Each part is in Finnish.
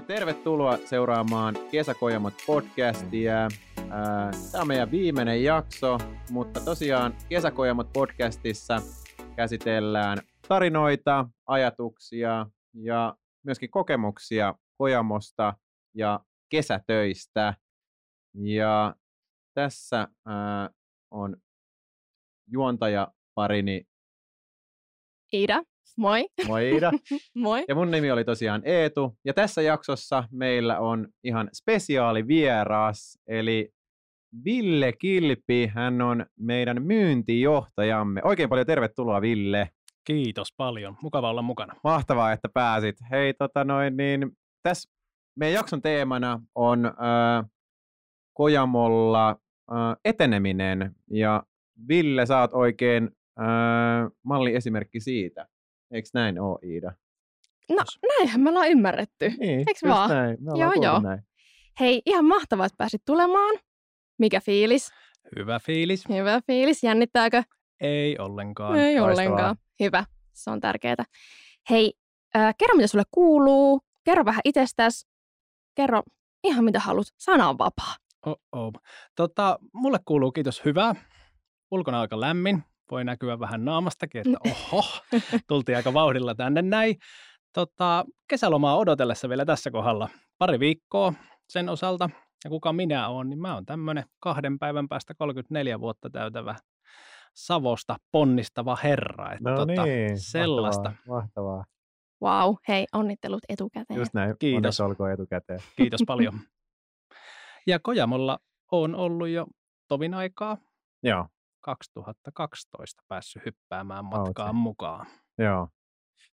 Hei, tervetuloa seuraamaan Kesäkojamot podcastia. Tämä on meidän viimeinen jakso, mutta tosiaan Kesäkojamot podcastissa käsitellään tarinoita, ajatuksia ja myöskin kokemuksia Kojamosta ja kesätöistä. Ja tässä ää, on juontaja parini Iida, moi. Moi Iida. moi. Ja mun nimi oli tosiaan Eetu. Ja tässä jaksossa meillä on ihan spesiaali vieras, eli Ville Kilpi. Hän on meidän myyntijohtajamme. Oikein paljon tervetuloa Ville. Kiitos paljon. Mukava olla mukana. Mahtavaa, että pääsit. Hei, tota noin, niin tässä meidän jakson teemana on äh, Kojamolla äh, eteneminen. Ja Ville, oot oikein äh, malliesimerkki siitä. Eikö näin ole, Iida? No näinhän me ollaan ymmärretty. Niin, Eiks just vaan? näin. Me Joo, joo. Näin. Hei, ihan mahtavaa, että pääsit tulemaan. Mikä fiilis? Hyvä fiilis. Hyvä fiilis. Jännittääkö? Ei ollenkaan. Ei loistavaa. ollenkaan. Hyvä. Se on tärkeää. Hei, äh, kerro mitä sulle kuuluu. Kerro vähän itsestäsi. Kerro ihan mitä haluat. Sana on vapaa. Oh-oh. Tota, mulle kuuluu kiitos hyvää. Ulkona aika lämmin. Voi näkyä vähän naamastakin, että oho, tultiin aika vauhdilla tänne näin. Tota, kesälomaa odotellessa vielä tässä kohdalla. Pari viikkoa sen osalta. Ja kuka minä olen, niin mä oon tämmöinen kahden päivän päästä 34 vuotta täytävä Savosta ponnistava herra. Että No tota, niin, sellaista. Mahtavaa, mahtavaa. Wow, hei, onnittelut etukäteen. Just näin. Kiitos. Onneksi olkoon etukäteen. Kiitos paljon. Ja Kojamolla on ollut jo tovin aikaa, Joo, 2012 päässyt hyppäämään Oot matkaan se. mukaan. joo.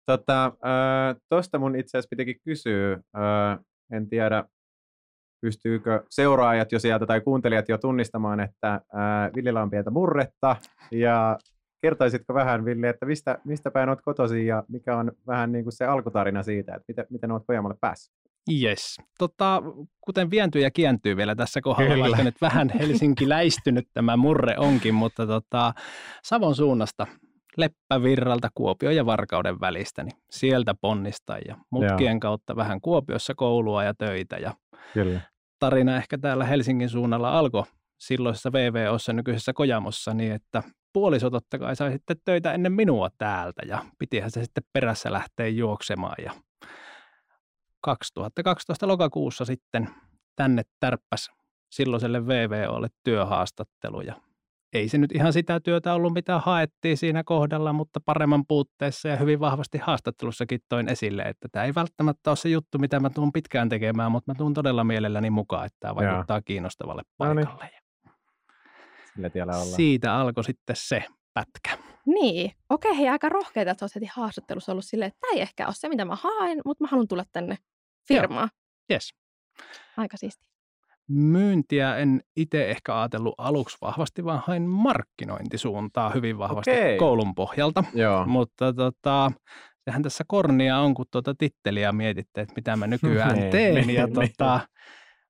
Tota, äh, mun itse asiassa pitikin kysyä. Äh, en tiedä, pystyykö seuraajat jo sieltä tai kuuntelijat jo tunnistamaan, että äh, Villillä on pientä murretta. Ja kertoisitko vähän, Villi, että mistä, mistä päin olet kotoisin ja mikä on vähän niin kuin se alkutarina siitä, että miten, miten olet Kojamolle päässyt? Yes. Tota, kuten vientyy ja kientyy vielä tässä kohdalla, Kyllä. vaikka nyt vähän helsinkiläistynyt tämä murre onkin, mutta tota, Savon suunnasta Leppävirralta Kuopio ja Varkauden välistä, niin sieltä ponnistan ja mutkien kautta vähän Kuopiossa koulua ja töitä ja Kyllä. tarina ehkä täällä Helsingin suunnalla alkoi silloisessa VVOssa nykyisessä Kojamossa niin, että puoliso totta kai sai sitten töitä ennen minua täältä ja pitihän se sitten perässä lähteä juoksemaan ja 2012 lokakuussa sitten tänne tärppäs silloiselle VVOlle työhaastattelu ja ei se nyt ihan sitä työtä ollut, mitä haettiin siinä kohdalla, mutta paremman puutteessa ja hyvin vahvasti haastattelussakin toin esille, että tämä ei välttämättä ole se juttu, mitä mä tuun pitkään tekemään, mutta mä tuun todella mielelläni mukaan, että tämä vaikuttaa kiinnostavalle No niin. paikalle. Ja Sillä tiellä ollaan. siitä alkoi sitten se pätkä. Niin, okei, hei, aika rohkeita, että olet heti haastattelussa ollut silleen, että tämä ei ehkä ole se, mitä mä haen, mutta mä haluan tulla tänne firmaan. Yes. Aika siisti. Myyntiä en itse ehkä ajatellut aluksi vahvasti, vaan hain markkinointisuuntaa hyvin vahvasti Okei. koulun pohjalta. Joo. Mutta tota, sehän tässä kornia on, kun tuota titteliä mietitte, että mitä mä nykyään Niin, teen. niin, ja niin. tota,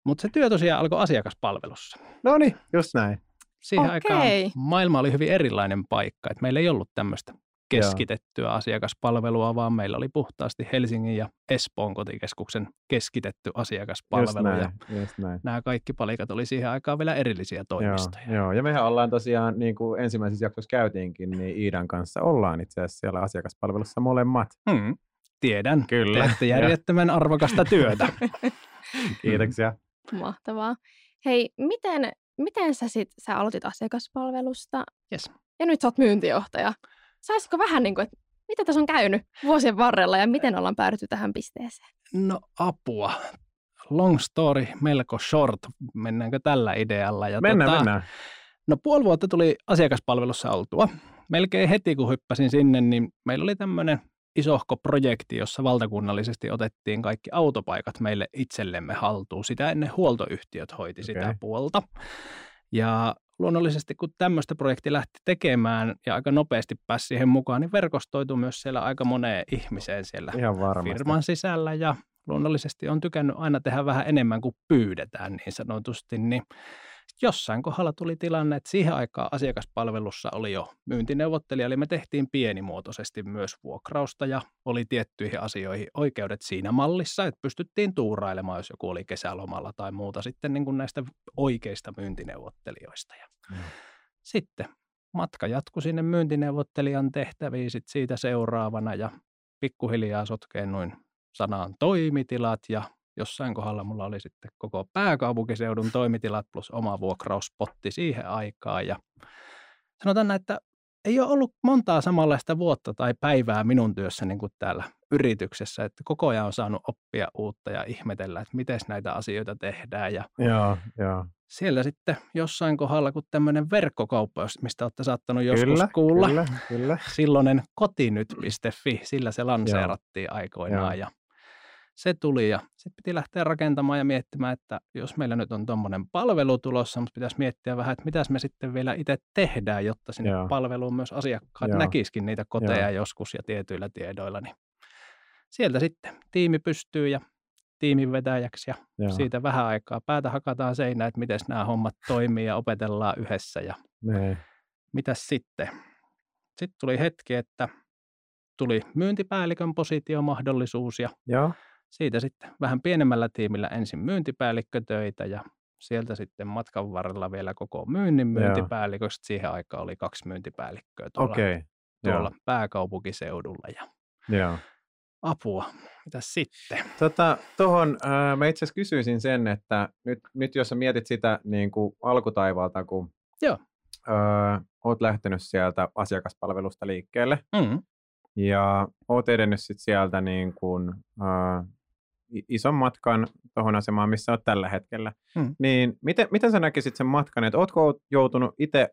mutta se työ tosiaan alkoi asiakaspalvelussa. No niin, just näin. Siihen Okei. aikaan maailma oli hyvin erilainen paikka. Että meillä ei ollut tämmöistä keskitettyä asiakaspalvelua, vaan meillä oli puhtaasti Helsingin ja Espoon kotikeskuksen keskitetty Just asiakaspalvelu. Ja näin, just näin. nämä kaikki palikat oli siihen aikaan vielä erillisiä toimistoja. Joo, joo, ja mehän ollaan tosiaan, niin kuin ensimmäisessä jaksossa käytiinkin, niin Iidan kanssa ollaan itse asiassa siellä asiakaspalvelussa molemmat. Hmm, tiedän. Kyllä. Teette järjettömän arvokasta työtä. Kiitoksia. Mahtavaa. Hei, miten, miten sä sit, sä aloitit asiakaspalvelusta Yes. ja nyt sä oot myyntijohtaja. Saisiko vähän niin kuin, että mitä tässä on käynyt vuosien varrella ja miten ollaan päädytty tähän pisteeseen? No apua. Long story, melko short. Mennäänkö tällä idealla? Ja Mennään, tota, mennään. No puoli vuotta tuli asiakaspalvelussa oltua. Melkein heti kun hyppäsin sinne, niin meillä oli tämmöinen isohko projekti, jossa valtakunnallisesti otettiin kaikki autopaikat meille itsellemme haltuun. Sitä ennen huoltoyhtiöt hoiti okay. sitä puolta. Ja luonnollisesti kun tämmöistä projekti lähti tekemään ja aika nopeasti pääsi siihen mukaan, niin verkostoitui myös siellä aika moneen ihmiseen siellä Ihan varmasti. firman sisällä ja luonnollisesti on tykännyt aina tehdä vähän enemmän kuin pyydetään niin sanotusti, niin jossain kohdalla tuli tilanne, että siihen aikaan asiakaspalvelussa oli jo myyntineuvottelija, eli me tehtiin pienimuotoisesti myös vuokrausta ja oli tiettyihin asioihin oikeudet siinä mallissa, että pystyttiin tuurailemaan, jos joku oli kesälomalla tai muuta sitten niin kuin näistä oikeista myyntineuvottelijoista. Ja mm. Sitten matka jatkui sinne myyntineuvottelijan tehtäviin sit siitä seuraavana ja pikkuhiljaa noin sanaan toimitilat ja jossain kohdalla mulla oli sitten koko pääkaupunkiseudun toimitilat plus oma vuokrauspotti siihen aikaan ja sanotaan näin, että ei ole ollut montaa samanlaista vuotta tai päivää minun työssä niin kuin täällä yrityksessä, että koko ajan on saanut oppia uutta ja ihmetellä, että miten näitä asioita tehdään. Ja joo, joo. Siellä sitten jossain kohdalla, kun tämmöinen verkkokauppa, mistä olette saattanut joskus kyllä, kuulla, kyllä, kyllä. silloinen kotinyt.fi, sillä se lanseerattiin joo. aikoinaan. Joo. Ja se tuli ja sitten piti lähteä rakentamaan ja miettimään, että jos meillä nyt on tuommoinen palvelu tulossa, mutta pitäisi miettiä vähän, että mitä me sitten vielä itse tehdään, jotta sinne Joo. palveluun myös asiakkaat Joo. näkisikin niitä koteja Joo. joskus ja tietyillä tiedoilla. Niin sieltä sitten tiimi pystyy ja tiimin vetäjäksi ja Joo. siitä vähän aikaa päätä hakataan seinään, että miten nämä hommat toimii ja opetellaan yhdessä ja ne. mitäs sitten. Sitten tuli hetki, että tuli myyntipäällikön positiomahdollisuus ja Joo siitä sitten vähän pienemmällä tiimillä ensin myyntipäällikkötöitä ja sieltä sitten matkan varrella vielä koko myynnin myyntipäälliköstä. Siihen aikaan oli kaksi myyntipäällikköä tuolla, okay. tuolla pääkaupunkiseudulla. Ja Joo. Apua, mitä sitten? Tota, tohon, äh, mä itse asiassa kysyisin sen, että nyt, nyt jos sä mietit sitä niin kuin alkutaivalta, kun Joo. Äh, oot lähtenyt sieltä asiakaspalvelusta liikkeelle, mm-hmm. ja oot edennyt sit sieltä niin kuin, äh, ison matkan tuohon asemaan, missä olet tällä hetkellä. Hmm. Niin miten, miten sä näkisit sen matkan, että ootko joutunut itse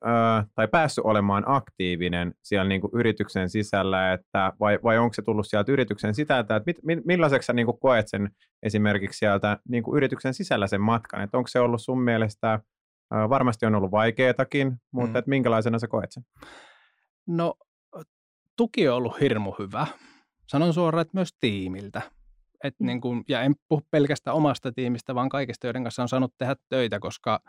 tai päässyt olemaan aktiivinen siellä niin kuin yrityksen sisällä, että, vai, vai onko se tullut sieltä yrityksen sisältä, että mit, millaiseksi sä niin kuin koet sen esimerkiksi sieltä niin kuin yrityksen sisällä sen matkan, että onko se ollut sun mielestä, varmasti on ollut vaikeatakin, mutta hmm. että minkälaisena sä koet sen? No tuki on ollut hirmu hyvä. Sanon suoraan, että myös tiimiltä et mm. niin kuin, ja en puhu pelkästään omasta tiimistä, vaan kaikista, joiden kanssa on saanut tehdä töitä, koska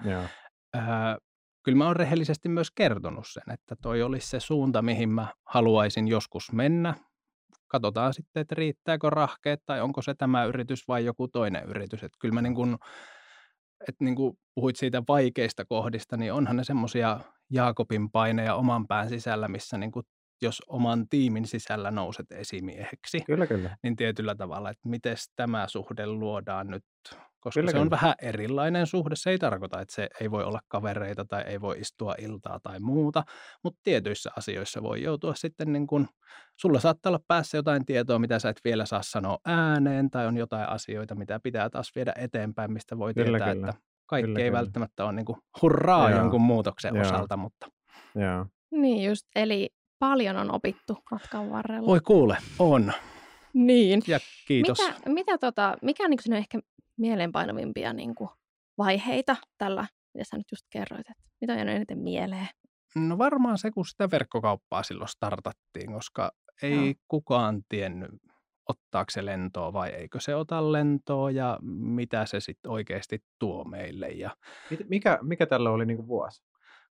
ää, kyllä mä oon rehellisesti myös kertonut sen, että toi olisi se suunta, mihin mä haluaisin joskus mennä. Katsotaan sitten, että riittääkö rahkeet tai onko se tämä yritys vai joku toinen yritys. Että kyllä mä niin kuin, että niin kuin puhuit siitä vaikeista kohdista, niin onhan ne semmoisia Jaakobin paineja oman pään sisällä, missä niin kuin jos oman tiimin sisällä nouset esimieheksi. Kyllä, kyllä. Niin tietyllä tavalla, että miten tämä suhde luodaan nyt, koska kyllä, se on kyllä. vähän erilainen suhde. Se ei tarkoita, että se ei voi olla kavereita tai ei voi istua iltaa tai muuta, mutta tietyissä asioissa voi joutua sitten niin kuin, sulla saattaa olla päässä jotain tietoa, mitä sä et vielä saa sanoa ääneen, tai on jotain asioita, mitä pitää taas viedä eteenpäin, mistä voi kyllä, tietää, kyllä. että kaikki kyllä, ei kyllä. välttämättä ole niin kuin hurraa Joo. jonkun muutoksen Joo. osalta, mutta... Joo. Niin just, eli paljon on opittu matkan varrella. Voi kuule, on. Niin. Ja kiitos. Mitä, mitä tota, mikä on niin ehkä mieleenpainovimpia niin kuin vaiheita tällä, mitä sä nyt just kerroit, että mitä on jäänyt eniten mieleen? No varmaan se, kun sitä verkkokauppaa silloin startattiin, koska ei no. kukaan tiennyt, ottaako se lentoa vai eikö se ota lentoa ja mitä se sitten oikeasti tuo meille. Ja mikä, mikä tällä oli niin kuin vuosi?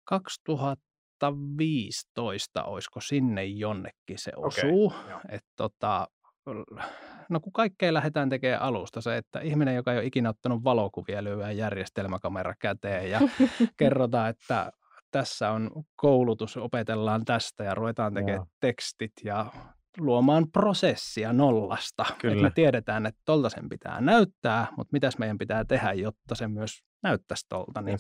2000 2015, olisiko sinne jonnekin se osuu. Okay, että tota, no kun kaikkea lähdetään tekemään alusta, se, että ihminen, joka ei ole ikinä ottanut valokuvia, lyö järjestelmäkamera käteen ja kerrotaan, että tässä on koulutus, opetellaan tästä ja ruvetaan tekemään Joo. tekstit ja luomaan prosessia nollasta. Kyllä. me tiedetään, että tolta sen pitää näyttää, mutta mitäs meidän pitää tehdä, jotta se myös näyttäisi tolta. Niin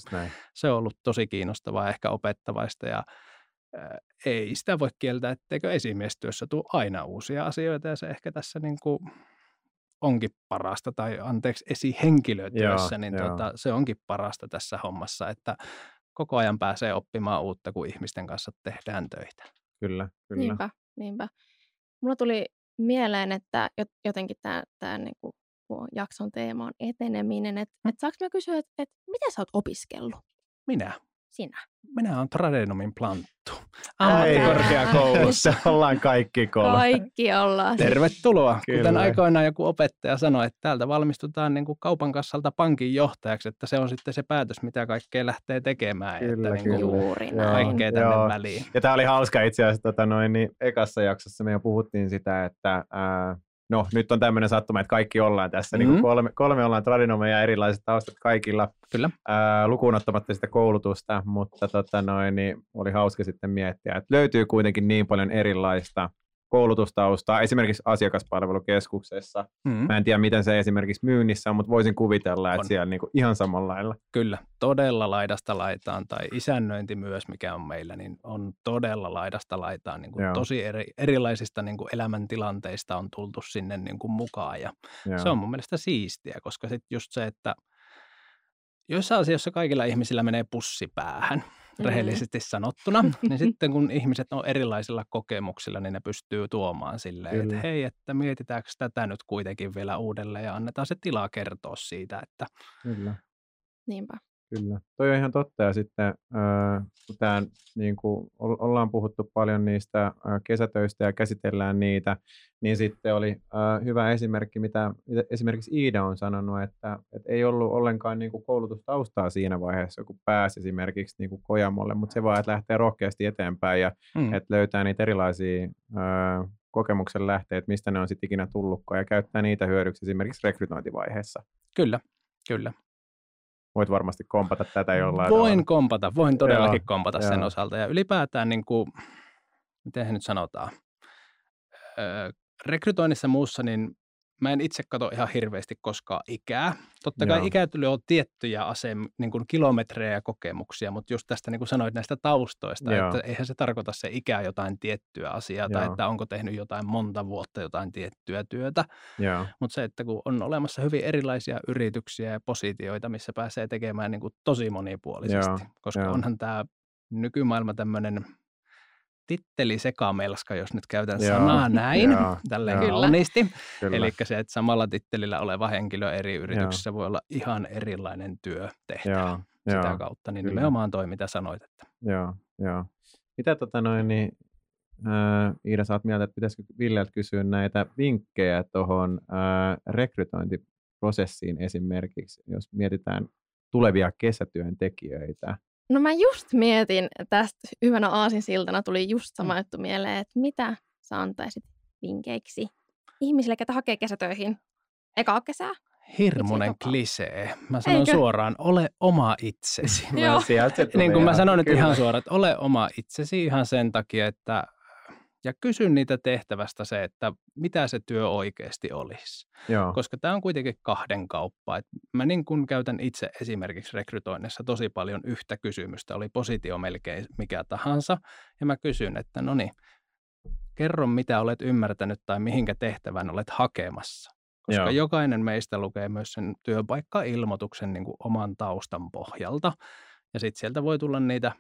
se on ollut tosi kiinnostavaa, ehkä opettavaista ja ää, ei sitä voi kieltää, etteikö esimiestyössä tule aina uusia asioita ja se ehkä tässä niin kuin onkin parasta, tai anteeksi, esihenkilötyössä, joo, niin joo. Tota, se onkin parasta tässä hommassa, että koko ajan pääsee oppimaan uutta, kun ihmisten kanssa tehdään töitä. Kyllä, kyllä. Niinpä, niinpä. Mulla tuli mieleen, että jotenkin tämä, tämä niin kuin, jakson teema on eteneminen. Että et saanko mä kysyä, että et, mitä sä oot opiskellut? Minä? Sinä. Minä olen Tradenomin planttu. Ai. Ammattikorkeakoulussa. Ollaan kaikki kolme. Kaikki ollaan. Tervetuloa. Kyllä. Kuten aikoinaan joku opettaja sanoi, että täältä valmistutaan niin kuin kaupan kassalta pankin johtajaksi, että se on sitten se päätös, mitä kaikkea lähtee tekemään. Kyllä, että niin kuin kyllä. Juuri Joo. näin. kaikkea tänne Joo. väliin. Ja tämä oli hauska itse asiassa, tota noin, niin ekassa jaksossa me jo puhuttiin sitä, että ää, no nyt on tämmöinen sattuma, että kaikki ollaan tässä, mm-hmm. niin Mhm. kuin kolme, kolme ollaan tradinomeja erilaiset taustat kaikilla, Kyllä. ää, lukuun ottamatta sitä koulutusta, mutta tota noin, niin oli hauska sitten miettiä, että löytyy kuitenkin niin paljon erilaista koulutustaustaa, esimerkiksi asiakaspalvelukeskuksessa. Mm. Mä en tiedä, miten se esimerkiksi myynnissä on, mutta voisin kuvitella, että On. siellä niinku ihan samalla lailla. Kyllä, todella laidasta laitaan tai isännöinti myös, mikä on meillä, niin on todella laidasta laitaan. Niin kuin Joo. tosi eri, erilaisista niin kuin elämäntilanteista on tultu sinne niin kuin mukaan ja Joo. se on mun mielestä siistiä, koska sitten just se, että joissain asioissa kaikilla ihmisillä menee pussi päähän. Rehellisesti sanottuna, niin sitten kun ihmiset on erilaisilla kokemuksilla, niin ne pystyy tuomaan silleen, Kyllä. että hei, että mietitäänkö tätä nyt kuitenkin vielä uudelleen ja annetaan se tilaa kertoa siitä, että Kyllä. Niinpä. Kyllä, toi on ihan totta. Ja sitten kun tää, niin kuin, ollaan puhuttu paljon niistä kesätöistä ja käsitellään niitä, niin sitten oli hyvä esimerkki, mitä, esimerkiksi Iida on sanonut, että, että ei ollut ollenkaan niin kuin koulutustaustaa siinä vaiheessa, kun pääsi esimerkiksi niin kuin Kojamolle, mutta se vaan, että lähtee rohkeasti eteenpäin ja mm, että löytää niitä erilaisia kokemuksen lähteitä, mistä ne on sitten ikinä tullutkaan ja käyttää niitä hyödyksi esimerkiksi rekrytointivaiheessa. kyllä, kyllä. Voit varmasti kompata tätä jollain Voin tavalla. kompata, voin todellakin Joo, kompata sen joo. osalta. Ja ylipäätään, niin kuin, miten he nyt sanotaan, öö, rekrytoinnissa muussa, niin mä en itse katso ihan hirveästi koskaan ikää. Totta kai Joo. ikäytyllä on tiettyjä asem, niin kuin kilometrejä ja kokemuksia, mutta just tästä niin kuin sanoit näistä taustoista, Joo. että eihän se tarkoita se ikä jotain tiettyä asiaa tai Joo. että onko tehnyt jotain monta vuotta jotain tiettyä työtä. Mutta se, että kun on olemassa hyvin erilaisia yrityksiä ja positioita, missä pääsee tekemään niin kuin tosi monipuolisesti, Joo, koska joo. onhan tämä nykymaailma tämmöinen tittelisekamelska, jos nyt käytän Joo, sanaa näin, joo, tälleen joo. Kyllä. kauniisti. Kyllä. Eli se, että samalla tittelillä oleva henkilö eri yrityksissä voi olla ihan erilainen työ tehtävä Joo, sitä joo, kautta, niin kyllä. nimenomaan toi, mitä sanoit. Että joo, joo. Mitä tota noin, niin, äh, Iida, sä oot mieltä, että pitäisikö Villeltä kysyä näitä vinkkejä tuohon äh, rekrytointiprosessiin esimerkiksi, jos mietitään tulevia kesätyöntekijöitä. No mä just mietin, tästä hyvänä aasinsiltana tuli just sama juttu mieleen, että mitä sä antaisit vinkeiksi ihmisille, ketä hakee kesätöihin eka kesää. hirmuinen joka- klisee. Mä sanon Eikö? suoraan, ole oma itsesi. Se niin kuin mä sanon nyt ihan suoraan, että ole oma itsesi ihan sen takia, että ja kysy niitä tehtävästä se, että mitä se työ oikeasti olisi. Joo, Koska tämä on kuitenkin kahden kauppa. Et mä niin kun käytän itse esimerkiksi rekrytoinnissa tosi paljon yhtä kysymystä, oli positio melkein mikä tahansa, ja mä kysyn, että no niin, kerro mitä olet ymmärtänyt tai mihinkä tehtävän olet hakemassa. Koska Joo. jokainen meistä lukee myös sen työpaikka-ilmoituksen niin kuin oman taustan pohjalta, ja sitten sieltä voi tulla niitä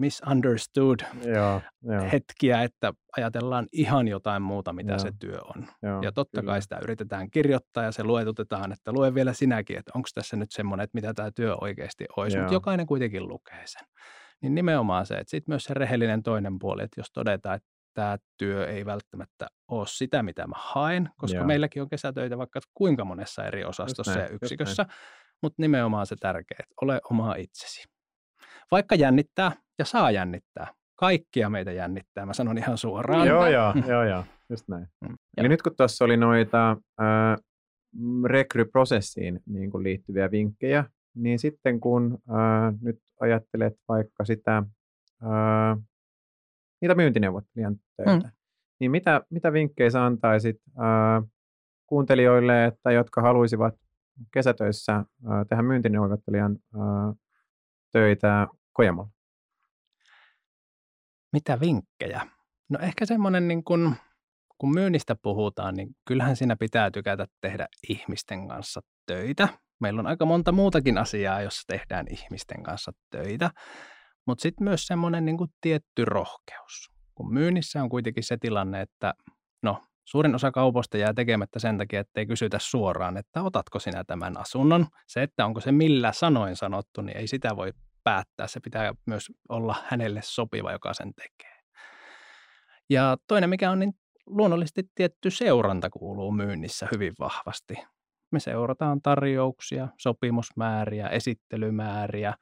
misunderstood joo, joo, hetkiä, että ajatellaan ihan jotain muuta, mitä Joo. se työ on. joo, Ja totta kyllä. kai sitä yritetään kirjoittaa ja se luetutetaan, että lue vielä sinäkin, että onko tässä nyt semmoinen, että mitä tämä työ oikeasti olisi, mutta jokainen kuitenkin lukee sen. Niin nimenomaan se, että sitten myös se rehellinen toinen puoli, että jos todetaan, että tämä työ ei välttämättä ole sitä, mitä mä haen, koska Joo. meilläkin on kesätöitä vaikka kuinka monessa eri osastossa näin, ja yksikössä, mutta nimenomaan se tärkeä, että ole oma itsesi. Vaikka jännittää ja saa jännittää, kaikkia meitä jännittää, mä sanon ihan suoraan. Joo, joo, joo, joo, just näin. Mm. Eli nyt kun tuossa oli noita äh, rekryprosessiin niin kuin liittyviä vinkkejä, niin sitten kun äh, nyt ajattelet vaikka sitä äh, niitä myyntineuvottelijan töitä, Mm. niin mitä, mitä vinkkejä sä antaisit äh, kuuntelijoille, että jotka haluaisivat kesätöissä äh, tehdä myyntineuvottelijan äh, töitä Kojamolla? Mitä vinkkejä? No ehkä semmoinen, niin kun, kun myynnistä puhutaan, niin kyllähän siinä pitää tykätä tehdä ihmisten kanssa töitä. Meillä on aika monta muutakin asiaa, jossa tehdään ihmisten kanssa töitä, mutta sitten myös semmoinen niin tietty rohkeus. Kun myynnissä on kuitenkin se tilanne, että no, suurin osa kaupoista jää tekemättä sen takia, että ei kysytä suoraan, että otatko sinä tämän asunnon. Se, että onko se millä sanoin sanottu, niin ei sitä voi päättää. Se pitää myös olla hänelle sopiva, joka sen tekee. Ja toinen, mikä on niin luonnollisesti tietty seuranta kuuluu myynnissä hyvin vahvasti. Me seurataan tarjouksia, sopimusmääriä, esittelymääriä,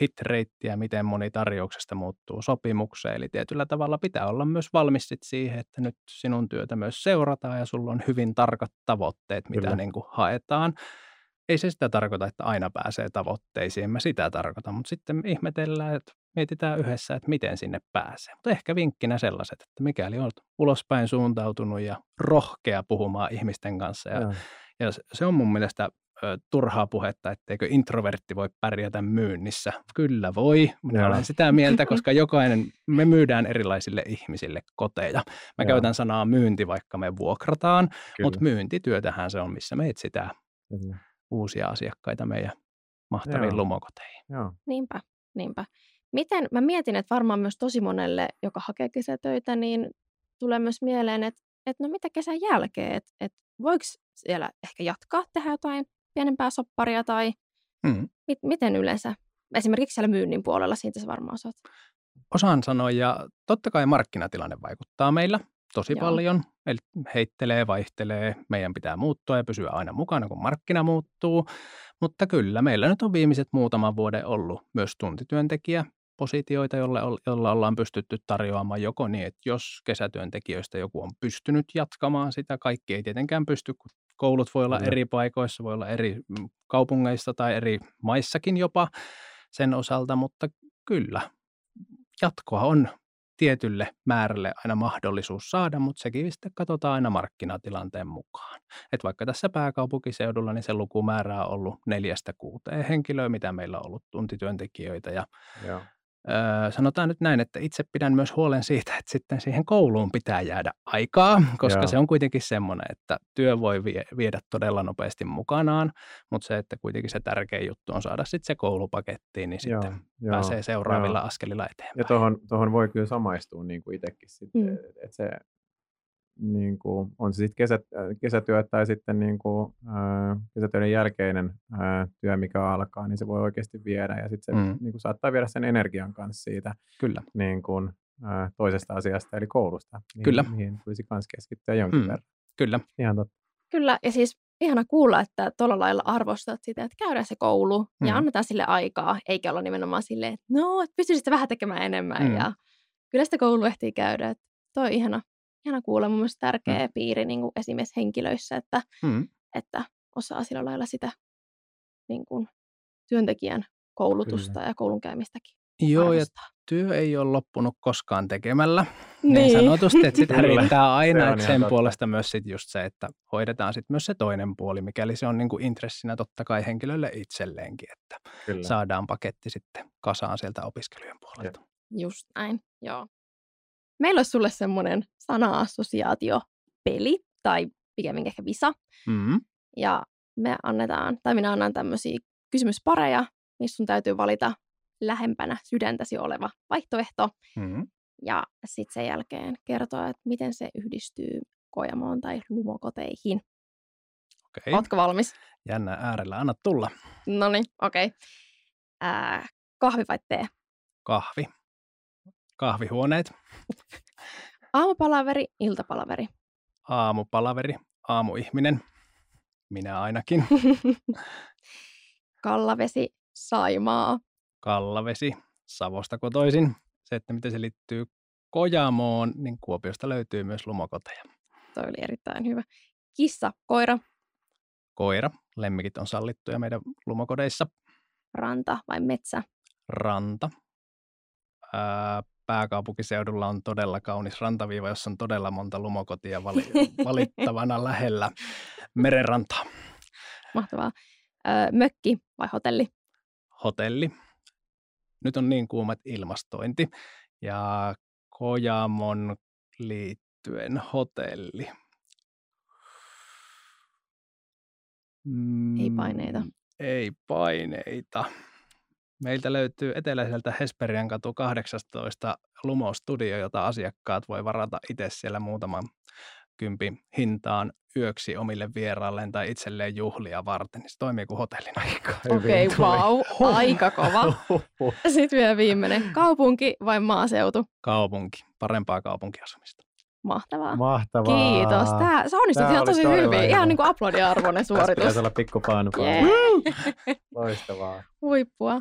hitreittiä, miten moni tarjouksesta muuttuu sopimukseen. Eli tietyllä tavalla pitää olla myös valmis siihen, että nyt sinun työtä myös seurataan ja sulla on hyvin tarkat tavoitteet, mitä niin kuin haetaan. Ei se sitä tarkoita, että aina pääsee tavoitteisiin, mä sitä tarkoita, mutta sitten ihmetellään, että mietitään yhdessä, että miten sinne pääsee. Mutta ehkä vinkkinä sellaiset, että mikäli olet ulospäin suuntautunut ja rohkea puhumaan ihmisten kanssa ja, ja se on mun mielestä turhaa puhetta, etteikö introvertti voi pärjätä myynnissä. Kyllä voi, minä Joo. olen sitä mieltä, koska jokainen, me myydään erilaisille ihmisille koteja. Mä Joo. käytän sanaa myynti, vaikka me vuokrataan, Kyllä. mutta myyntityötähän se on, missä me etsitään Kyllä. Uusia asiakkaita meidän mahtaviin Joo. lumokoteihin. Joo. Niinpä, niinpä. Miten, mä mietin, että varmaan myös tosi monelle, joka hakee kesätöitä, niin tulee myös mieleen, että, että no mitä kesän jälkeen, että, että voiko siellä ehkä jatkaa tehdä jotain pienempää sopparia tai mm. mit, miten yleensä? Esimerkiksi siellä myynnin puolella, siitä sä varmaan osaat. Osaan sanoa ja totta kai markkinatilanne vaikuttaa meillä tosi Joo. paljon. Eli heittelee, vaihtelee, meidän pitää muuttua ja pysyä aina mukana, kun markkina muuttuu. Mutta kyllä, meillä nyt on viimeiset muutaman vuoden ollut myös tuntityöntekijä positioita, joilla, jolla ollaan pystytty tarjoamaan joko niin, että jos kesätyöntekijöistä joku on pystynyt jatkamaan sitä, kaikki ei tietenkään pysty, kun Koulut voi olla eri paikoissa, voi olla eri mm, kaupungeissa tai eri maissakin jopa sen osalta, mutta kyllä, jatkoa on tietylle määrälle aina mahdollisuus saada, mutta sekin sitten katsotaan aina markkinatilanteen mukaan. Et vaikka tässä pääkaupunkiseudulla, niin se lukumäärä on ollut neljästä kuuteen henkilöä, mitä meillä on ollut tuntityöntekijöitä. Ja Joo. Öö, sanotaan nyt näin, että itse pidän myös huolen siitä, että sitten siihen kouluun pitää jäädä aikaa, koska Joo. se on kuitenkin semmoinen, että työ voi vie, viedä todella nopeasti mukanaan, mutta se, että kuitenkin se tärkein juttu on saada sitten se koulupakettiin, niin sitten Joo. pääsee seuraavilla Joo. askelilla eteenpäin. Ja tuohon, tuohon voi kyllä samaistua niin kuin itsekin sitten, mm. että se niin kuin, on se sitten kesä, kesätyö tai sitten niin kuin, ää, kesätyön jälkeinen ää, työ, mikä alkaa, niin se voi oikeasti viedä ja sitten se mm. niin kuin, saattaa viedä sen energian kanssa siitä Kyllä. Niin kuin, ää, toisesta asiasta eli koulusta, mihin, Kyllä. mihin tulisi myös keskittyä jonkin mm. verran. Kyllä. Ihan totta. Kyllä, ja siis ihana kuulla, että tuolla lailla arvostat sitä, että käydään se koulu mm. ja annetaan sille aikaa, eikä olla nimenomaan silleen, että no, että pystyisit vähän tekemään enemmän mm. ja kyllä sitä koulu ehtii käydä. Että toi on ihana, ihana kuulla mun mielestä tärkeä mm. piiri niin kuin esimerkiksi henkilöissä, että, mm. että osaa sillä lailla sitä niin kuin, työntekijän koulutusta Kyllä. ja koulunkäymistäkin. Joo, arvostaa. ja työ ei ole loppunut koskaan tekemällä. Niin, niin sanotusti, että sitä riittää aina, että sen totta. puolesta myös sit just se, että hoidetaan sit myös se toinen puoli, mikäli se on niin kuin intressinä totta kai henkilölle itselleenkin, että Kyllä. saadaan paketti sitten kasaan sieltä opiskelijan puolelta. Just näin, joo meillä olisi sulle semmoinen sana-assosiaatiopeli, tai pikemminkin ehkä visa. Mm-hmm. Ja me annetaan, tai minä annan tämmöisiä kysymyspareja, missä sun täytyy valita lähempänä sydäntäsi oleva vaihtoehto. Mm-hmm. Ja sitten sen jälkeen kertoa, että miten se yhdistyy Kojamoon tai Lumokoteihin. Okei. Oletko valmis? Jännä äärellä, anna tulla. No niin, okei. Okay. kahvi vai tee? Kahvi. Kahvihuoneet. Aamupalaveri, iltapalaveri. Aamupalaveri, aamuihminen. Minä ainakin. Kallavesi, Saimaa. Kallavesi, Savosta kotoisin. Se, että miten se liittyy Kojamoon, niin Kuopiosta löytyy myös lumokoteja. Toi oli erittäin hyvä. Kissa, koira. Koira. Lemmikit on sallittuja meidän lumokodeissa. Ranta vai metsä? Ranta. Ää, pääkaupunkiseudulla on todella kaunis rantaviiva, jossa on todella monta lumokotia vali- valittavana lähellä merenrantaa. Mahtavaa. Öö, mökki vai hotelli? Hotelli. Nyt on niin kuumat ilmastointi ja Kojamon liittyen hotelli. Mm, ei paineita. Ei paineita. Meiltä löytyy eteläiseltä Hesperian katu 18 Lumo Studio, jota asiakkaat voi varata itse siellä muutaman kympin hintaan yöksi omille vieraalleen tai itselleen juhlia varten, niin se toimii kuin hotellina. Okei, okay, wow, aika kova. Sitten vielä viimeinen. Kaupunki vai maaseutu? Kaupunki. Parempaa kaupunkiasumista. Mahtavaa. Mahtavaa. Kiitos. Tämä, sä onnistut ihan tosi hyvin. Ihan niin kuin aplodiarvoinen suoritus. Tässä pitäisi olla pikkupaanu. Yeah. Loistavaa. Huippua.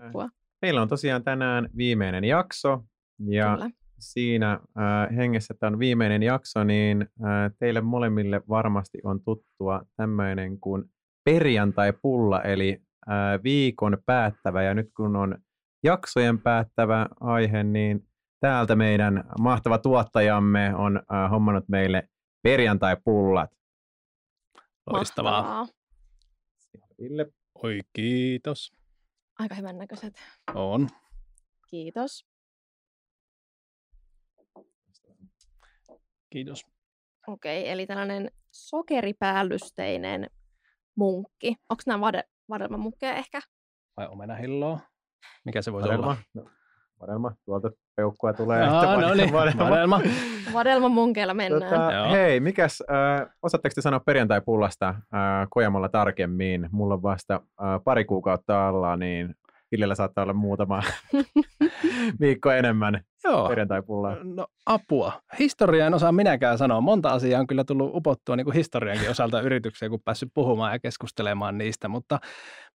Huippua. Meillä on tosiaan tänään viimeinen jakso. Ja Kyllä. siinä äh, hengessä tämä on viimeinen jakso, niin äh, teille molemmille varmasti on tuttua tämmöinen kuin perjantai-pulla, eli äh, viikon päättävä. Ja nyt kun on jaksojen päättävä aihe, niin täältä meidän mahtava tuottajamme on äh, hommannut meille perjantai-pullat. Loistavaa. Ville. Oi, kiitos. Aika hyvän näköiset. On. Kiitos. Kiitos. Okei, okay, eli tällainen sokeripäällysteinen munkki. Onko nämä vade, vadelmamunkkeja ehkä? Vai omenahilloa? Mikä se voisi Vadelma. olla? No, vadelma. Tuolta peukkua tulee. Aa, no niin, vadelma. vadelma. Vadelma munkeilla mennään. Tota, hei, mikäs, äh, osaatteko te sanoa perjantai-pullasta äh, Kojamalla tarkemmin? Mulla on vasta äh, pari kuukautta alla, niin Hillellä saattaa olla muutama viikko enemmän Joo. perjantai-pullaa. No apua. Historiaa en osaa minäkään sanoa. Monta asiaa on kyllä tullut upottua niin kuin historiankin osalta yrityksiä, kun päässyt puhumaan ja keskustelemaan niistä, mutta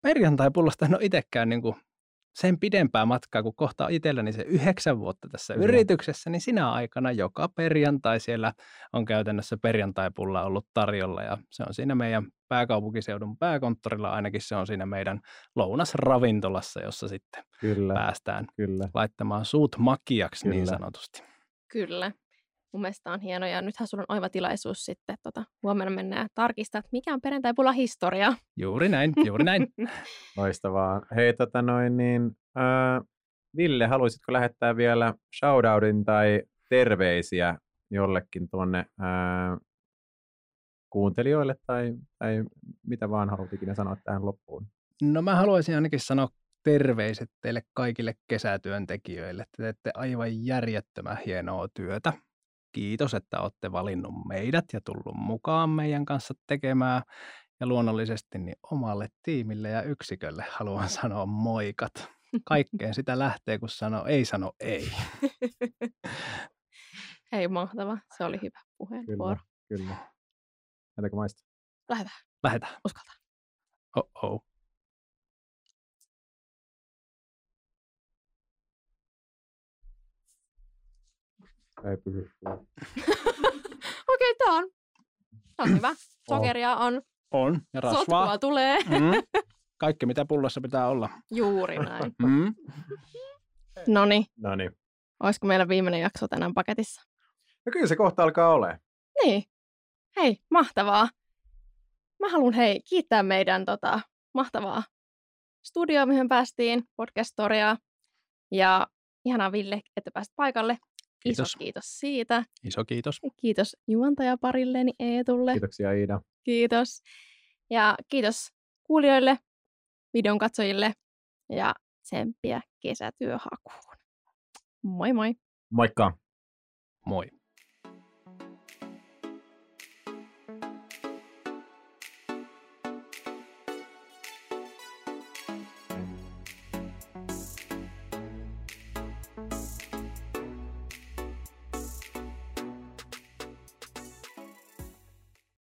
perjantai-pullasta en ole itsekään niin kuin sen pidempää matkaa, kun kohta itselläni se yhdeksän vuotta tässä Kyllä. yrityksessä, niin sinä aikana joka perjantai siellä on käytännössä perjantaipulla ollut tarjolla ja se on siinä meidän pääkaupunkiseudun pääkonttorilla, ainakin se on siinä meidän lounasravintolassa, jossa sitten Kyllä. päästään Kyllä. laittamaan suut makiaksi niin Kyllä. niin sanotusti. Kyllä. Mun mielestä on hienoa ja nythän sulla on oiva tilaisuus sitten tota, huomenna mennä tarkistaa, että mikä on perjantai-pulla historia. Juuri näin, juuri näin. Loistavaa. Hei, tota noin, niin, äh, Ville, haluaisitko lähettää vielä shoutoutin tai terveisiä jollekin tuonne äh, kuuntelijoille tai, tai mitä vaan haluat ikinä sanoa tähän loppuun? No mä haluaisin ainakin sanoa terveiset teille kaikille kesätyöntekijöille. Te teette aivan järjettömän hienoa työtä kiitos, että olette valinnut meidät ja tullut mukaan meidän kanssa tekemään. Ja luonnollisesti niin omalle tiimille ja yksikölle haluan sanoa moikat. Kaikkeen sitä lähtee, kun sanoo ei, sano ei. Hei, mahtava. Se oli hyvä puheenvuoro. Kyllä, kyllä. Lähdetäänkö maistaa? Lähdetään. Lähdetään. Uskaltaa. Oh-oh. Ei pysy Okei, tää on. Tää on hyvä. Sokeria on. On. Ja rasvaa. Sotkua tulee. Mm. Kaikki, mitä pullossa pitää olla. Juuri näin. Mm. Noni. Noni. Olisiko meillä viimeinen jakso tänään paketissa? No kyllä se kohta alkaa olemaan. Niin. Hei, mahtavaa. Mä haluan hei kiittää meidän tota, mahtavaa studioa, mihin päästiin, podcastoria. Ja ihanaa Ville, että pääsit paikalle. Kiitos. Iso kiitos siitä. Iso kiitos. Kiitos juontajaparilleni Eetulle. Kiitoksia Iida. Kiitos. Ja kiitos kuulijoille, videon katsojille ja tsemppiä kesätyöhakuun. Moi moi. Moikka. Moi.